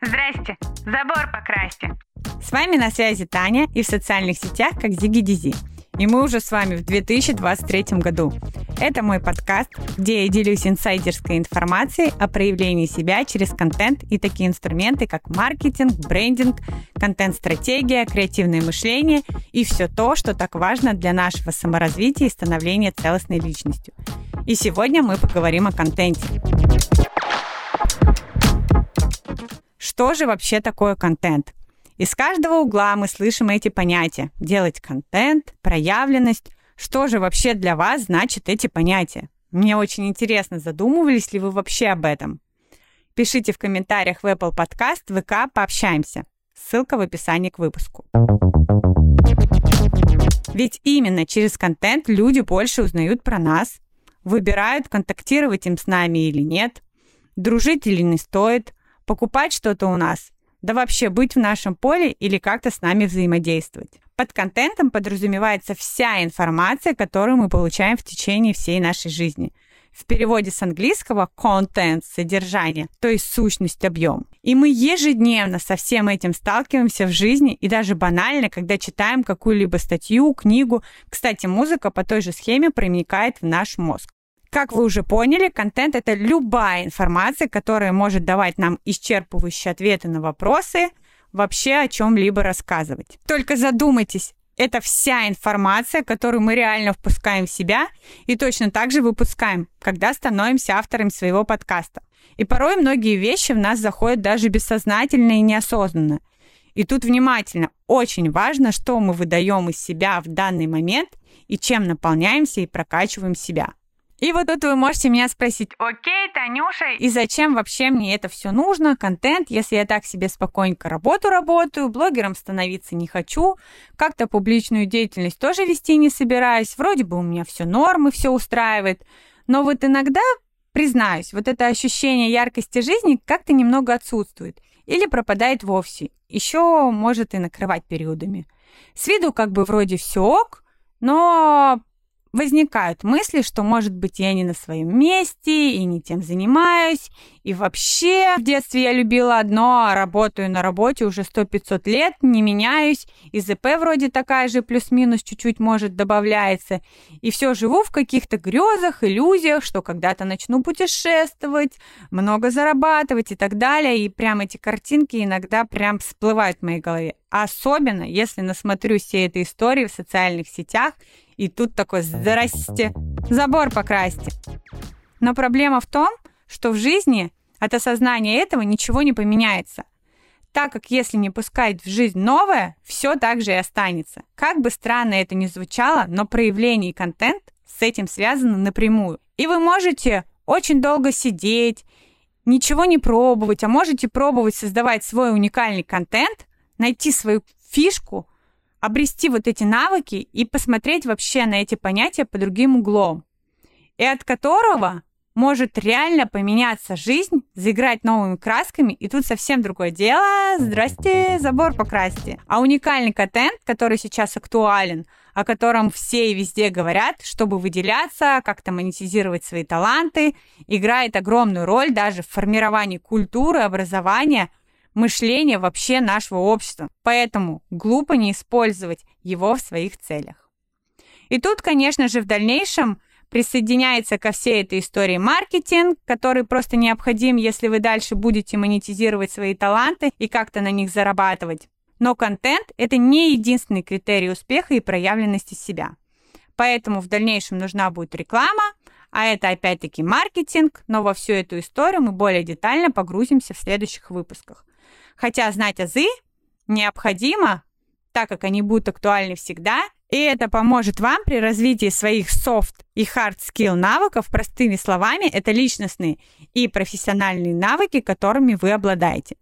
Здрасте, забор покрасьте. С вами на связи Таня и в социальных сетях как Зиги Дизи. И мы уже с вами в 2023 году. Это мой подкаст, где я делюсь инсайдерской информацией о проявлении себя через контент и такие инструменты, как маркетинг, брендинг, контент-стратегия, креативное мышление и все то, что так важно для нашего саморазвития и становления целостной личностью. И сегодня мы поговорим о контенте. Что же вообще такое контент? Из каждого угла мы слышим эти понятия. Делать контент, проявленность. Что же вообще для вас значит эти понятия? Мне очень интересно, задумывались ли вы вообще об этом? Пишите в комментариях в Apple Podcast, ВК, пообщаемся. Ссылка в описании к выпуску. Ведь именно через контент люди больше узнают про нас, выбирают, контактировать им с нами или нет, дружить или не стоит, покупать что-то у нас – да вообще быть в нашем поле или как-то с нами взаимодействовать. Под контентом подразумевается вся информация, которую мы получаем в течение всей нашей жизни. В переводе с английского content – содержание, то есть сущность, объем. И мы ежедневно со всем этим сталкиваемся в жизни и даже банально, когда читаем какую-либо статью, книгу. Кстати, музыка по той же схеме проникает в наш мозг. Как вы уже поняли, контент — это любая информация, которая может давать нам исчерпывающие ответы на вопросы, вообще о чем-либо рассказывать. Только задумайтесь, это вся информация, которую мы реально впускаем в себя и точно так же выпускаем, когда становимся автором своего подкаста. И порой многие вещи в нас заходят даже бессознательно и неосознанно. И тут внимательно, очень важно, что мы выдаем из себя в данный момент и чем наполняемся и прокачиваем себя. И вот тут вы можете меня спросить, окей, Танюша, и зачем вообще мне это все нужно, контент, если я так себе спокойненько работу работаю, блогером становиться не хочу, как-то публичную деятельность тоже вести не собираюсь, вроде бы у меня все нормы, все устраивает, но вот иногда, признаюсь, вот это ощущение яркости жизни как-то немного отсутствует или пропадает вовсе, еще может и накрывать периодами. С виду как бы вроде все ок, но возникают мысли, что, может быть, я не на своем месте и не тем занимаюсь. И вообще, в детстве я любила одно, а работаю на работе уже 100-500 лет, не меняюсь. И ЗП вроде такая же, плюс-минус чуть-чуть, может, добавляется. И все живу в каких-то грезах, иллюзиях, что когда-то начну путешествовать, много зарабатывать и так далее. И прям эти картинки иногда прям всплывают в моей голове. Особенно, если насмотрю все этой истории в социальных сетях и тут такой «Здрасте! Забор покрасьте!» Но проблема в том, что в жизни от осознания этого ничего не поменяется. Так как если не пускать в жизнь новое, все так же и останется. Как бы странно это ни звучало, но проявление и контент с этим связаны напрямую. И вы можете очень долго сидеть, ничего не пробовать, а можете пробовать создавать свой уникальный контент, найти свою фишку, обрести вот эти навыки и посмотреть вообще на эти понятия по другим углом, и от которого может реально поменяться жизнь, заиграть новыми красками, и тут совсем другое дело. Здрасте, забор покрасьте. А уникальный контент, который сейчас актуален, о котором все и везде говорят, чтобы выделяться, как-то монетизировать свои таланты, играет огромную роль даже в формировании культуры, образования – мышления вообще нашего общества. Поэтому глупо не использовать его в своих целях. И тут, конечно же, в дальнейшем присоединяется ко всей этой истории маркетинг, который просто необходим, если вы дальше будете монетизировать свои таланты и как-то на них зарабатывать. Но контент – это не единственный критерий успеха и проявленности себя. Поэтому в дальнейшем нужна будет реклама, а это опять-таки маркетинг, но во всю эту историю мы более детально погрузимся в следующих выпусках. Хотя знать азы необходимо, так как они будут актуальны всегда, и это поможет вам при развитии своих soft и hard skill навыков. Простыми словами, это личностные и профессиональные навыки, которыми вы обладаете.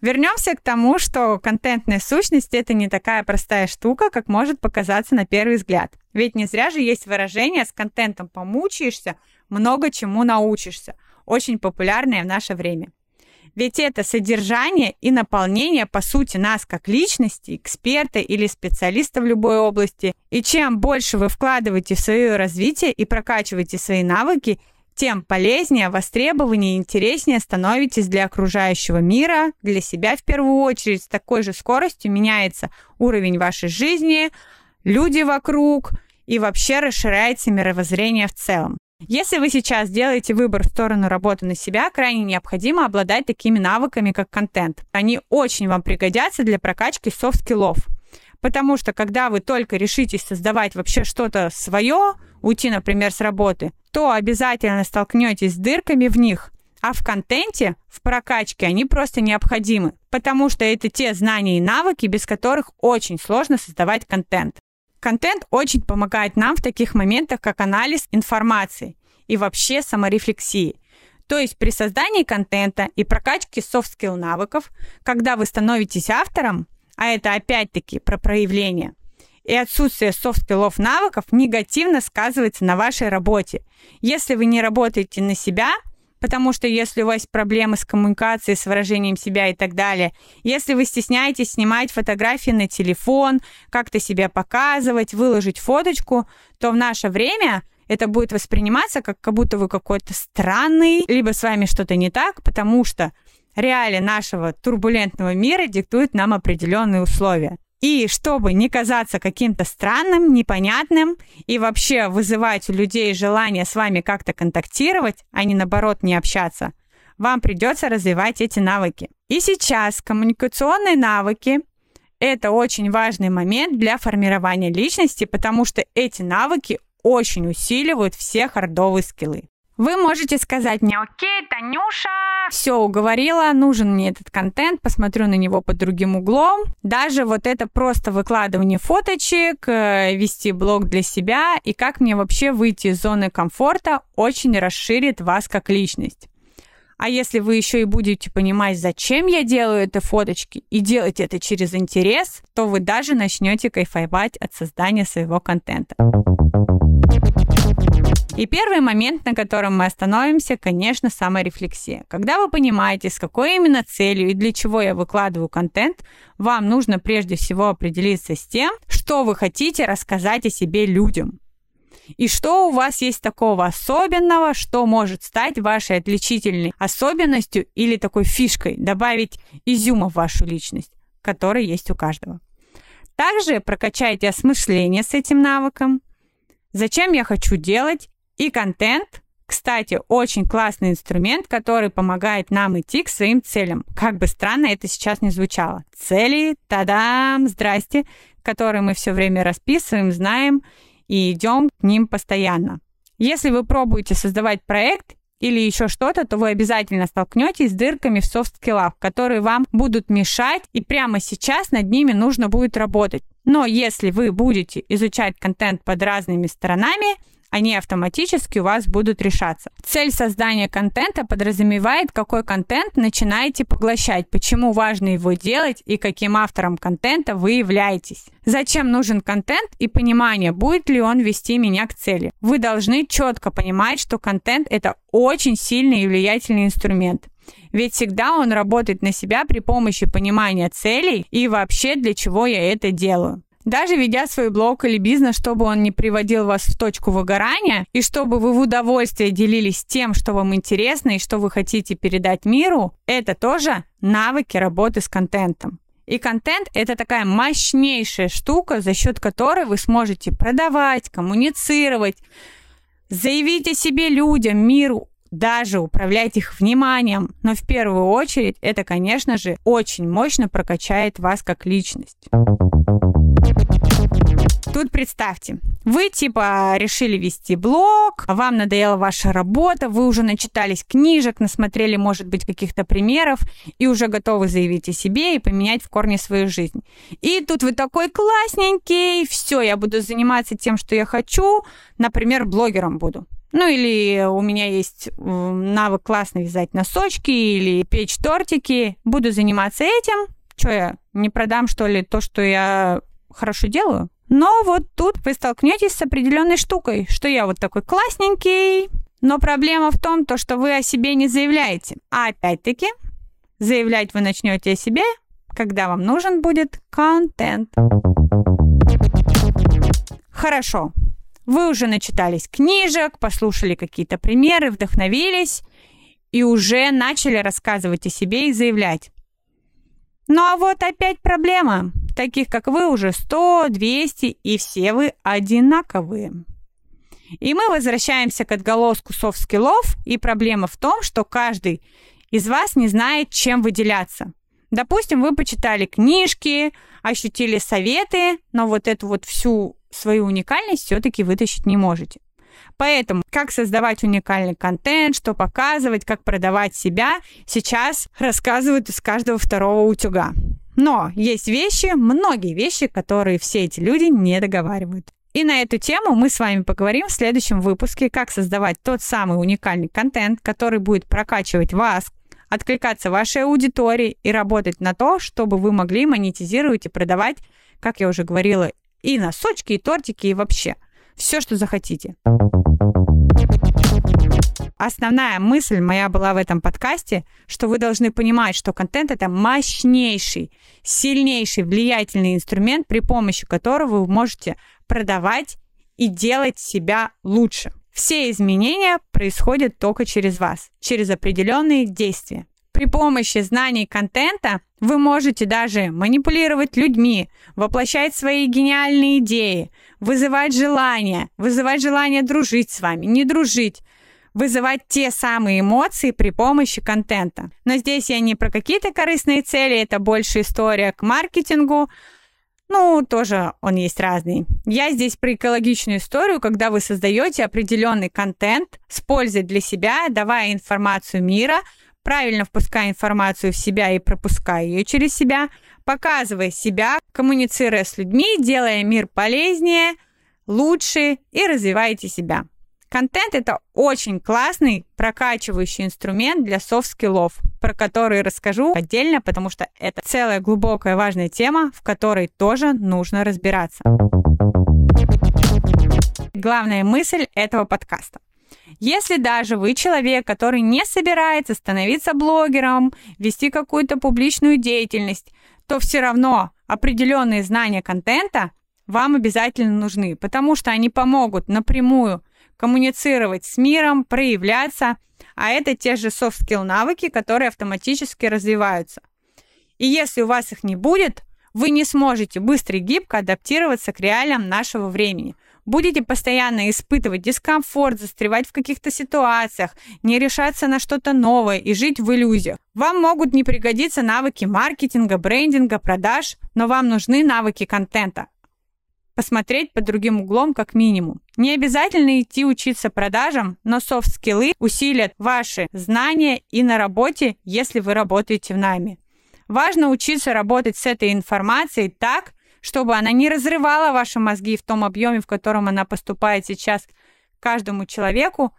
Вернемся к тому, что контентная сущность это не такая простая штука, как может показаться на первый взгляд. Ведь не зря же есть выражение «с контентом помучаешься, много чему научишься», очень популярное в наше время. Ведь это содержание и наполнение, по сути, нас как личности, эксперта или специалиста в любой области. И чем больше вы вкладываете в свое развитие и прокачиваете свои навыки, тем полезнее, востребованнее и интереснее становитесь для окружающего мира, для себя в первую очередь. С такой же скоростью меняется уровень вашей жизни, люди вокруг и вообще расширяется мировоззрение в целом. Если вы сейчас делаете выбор в сторону работы на себя, крайне необходимо обладать такими навыками, как контент. Они очень вам пригодятся для прокачки soft skill ов. Потому что когда вы только решитесь создавать вообще что-то свое, уйти, например, с работы, то обязательно столкнетесь с дырками в них. А в контенте, в прокачке они просто необходимы, потому что это те знания и навыки, без которых очень сложно создавать контент. Контент очень помогает нам в таких моментах, как анализ информации и вообще саморефлексии. То есть при создании контента и прокачке soft-skill навыков, когда вы становитесь автором, а это опять-таки про проявление, и отсутствие soft skill ов навыков негативно сказывается на вашей работе. Если вы не работаете на себя, потому что если у вас проблемы с коммуникацией, с выражением себя и так далее, если вы стесняетесь снимать фотографии на телефон, как-то себя показывать, выложить фоточку, то в наше время это будет восприниматься как, как будто вы какой-то странный, либо с вами что-то не так, потому что реалии нашего турбулентного мира диктуют нам определенные условия. И чтобы не казаться каким-то странным, непонятным и вообще вызывать у людей желание с вами как-то контактировать, а не наоборот не общаться, вам придется развивать эти навыки. И сейчас коммуникационные навыки – это очень важный момент для формирования личности, потому что эти навыки очень усиливают все хардовые скиллы. Вы можете сказать мне, окей, Танюша, все уговорила, нужен мне этот контент, посмотрю на него под другим углом. Даже вот это просто выкладывание фоточек, э, вести блог для себя и как мне вообще выйти из зоны комфорта очень расширит вас как личность. А если вы еще и будете понимать, зачем я делаю эти фоточки, и делать это через интерес, то вы даже начнете кайфовать от создания своего контента. И первый момент, на котором мы остановимся, конечно, саморефлексия. Когда вы понимаете, с какой именно целью и для чего я выкладываю контент, вам нужно прежде всего определиться с тем, что вы хотите рассказать о себе людям. И что у вас есть такого особенного, что может стать вашей отличительной особенностью или такой фишкой, добавить изюма в вашу личность, который есть у каждого. Также прокачайте осмысление с этим навыком. Зачем я хочу делать и контент, кстати, очень классный инструмент, который помогает нам идти к своим целям. Как бы странно это сейчас не звучало. Цели, тадам, здрасте, которые мы все время расписываем, знаем и идем к ним постоянно. Если вы пробуете создавать проект или еще что-то, то вы обязательно столкнетесь с дырками в софт-скиллах, которые вам будут мешать, и прямо сейчас над ними нужно будет работать. Но если вы будете изучать контент под разными сторонами, они автоматически у вас будут решаться. Цель создания контента подразумевает, какой контент начинаете поглощать, почему важно его делать и каким автором контента вы являетесь. Зачем нужен контент и понимание, будет ли он вести меня к цели. Вы должны четко понимать, что контент это очень сильный и влиятельный инструмент. Ведь всегда он работает на себя при помощи понимания целей и вообще для чего я это делаю. Даже ведя свой блог или бизнес, чтобы он не приводил вас в точку выгорания, и чтобы вы в удовольствие делились тем, что вам интересно и что вы хотите передать миру, это тоже навыки работы с контентом. И контент – это такая мощнейшая штука, за счет которой вы сможете продавать, коммуницировать, заявить о себе людям, миру, даже управлять их вниманием. Но в первую очередь это, конечно же, очень мощно прокачает вас как личность. Тут представьте, вы типа решили вести блог, вам надоела ваша работа, вы уже начитались книжек, насмотрели, может быть, каких-то примеров и уже готовы заявить о себе и поменять в корне свою жизнь. И тут вы такой классненький, все, я буду заниматься тем, что я хочу, например, блогером буду. Ну или у меня есть навык классно вязать носочки или печь тортики. Буду заниматься этим. Что я, не продам, что ли, то, что я хорошо делаю? Но вот тут вы столкнетесь с определенной штукой, что я вот такой классненький, но проблема в том, то, что вы о себе не заявляете. А опять-таки, Заявлять вы начнете о себе, когда вам нужен будет контент. Хорошо. Вы уже начитались книжек, послушали какие-то примеры, вдохновились и уже начали рассказывать о себе и заявлять. Ну а вот опять проблема. Таких, как вы, уже 100, 200, и все вы одинаковые. И мы возвращаемся к отголоску soft skill ов, и проблема в том, что каждый из вас не знает, чем выделяться. Допустим, вы почитали книжки, ощутили советы, но вот эту вот всю свою уникальность все-таки вытащить не можете. Поэтому, как создавать уникальный контент, что показывать, как продавать себя, сейчас рассказывают из каждого второго утюга. Но есть вещи, многие вещи, которые все эти люди не договаривают. И на эту тему мы с вами поговорим в следующем выпуске, как создавать тот самый уникальный контент, который будет прокачивать вас, откликаться вашей аудитории и работать на то, чтобы вы могли монетизировать и продавать, как я уже говорила, и носочки, и тортики, и вообще все, что захотите. Основная мысль моя была в этом подкасте, что вы должны понимать, что контент это мощнейший, сильнейший, влиятельный инструмент, при помощи которого вы можете продавать и делать себя лучше. Все изменения происходят только через вас, через определенные действия. При помощи знаний контента вы можете даже манипулировать людьми, воплощать свои гениальные идеи, вызывать желание, вызывать желание дружить с вами, не дружить, вызывать те самые эмоции при помощи контента. Но здесь я не про какие-то корыстные цели, это больше история к маркетингу, ну, тоже он есть разный. Я здесь про экологичную историю, когда вы создаете определенный контент с пользой для себя, давая информацию мира, правильно впуская информацию в себя и пропуская ее через себя, показывая себя, коммуницируя с людьми, делая мир полезнее, лучше и развиваете себя. Контент – это очень классный прокачивающий инструмент для soft skill ов, про который расскажу отдельно, потому что это целая глубокая важная тема, в которой тоже нужно разбираться. Главная мысль этого подкаста. Если даже вы человек, который не собирается становиться блогером, вести какую-то публичную деятельность, то все равно определенные знания контента вам обязательно нужны, потому что они помогут напрямую коммуницировать с миром, проявляться, а это те же soft-skill навыки, которые автоматически развиваются. И если у вас их не будет, вы не сможете быстро и гибко адаптироваться к реалиям нашего времени – будете постоянно испытывать дискомфорт, застревать в каких-то ситуациях, не решаться на что-то новое и жить в иллюзиях. Вам могут не пригодиться навыки маркетинга, брендинга, продаж, но вам нужны навыки контента. Посмотреть под другим углом как минимум. Не обязательно идти учиться продажам, но софт-скиллы усилят ваши знания и на работе, если вы работаете в найме. Важно учиться работать с этой информацией так, чтобы она не разрывала ваши мозги в том объеме, в котором она поступает сейчас каждому человеку,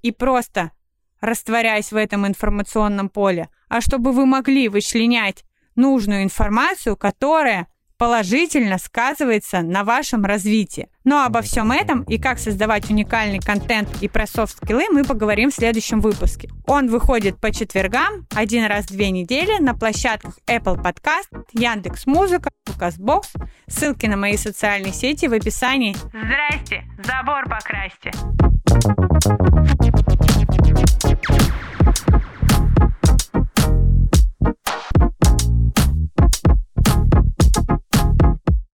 и просто растворяясь в этом информационном поле, а чтобы вы могли вычленять нужную информацию, которая положительно сказывается на вашем развитии. Но обо всем этом и как создавать уникальный контент и про софт-скиллы мы поговорим в следующем выпуске. Он выходит по четвергам, один раз в две недели на площадках Apple Podcast, Яндекс Музыка, Лукасбокс. Ссылки на мои социальные сети в описании. Здрасте, забор покрасьте.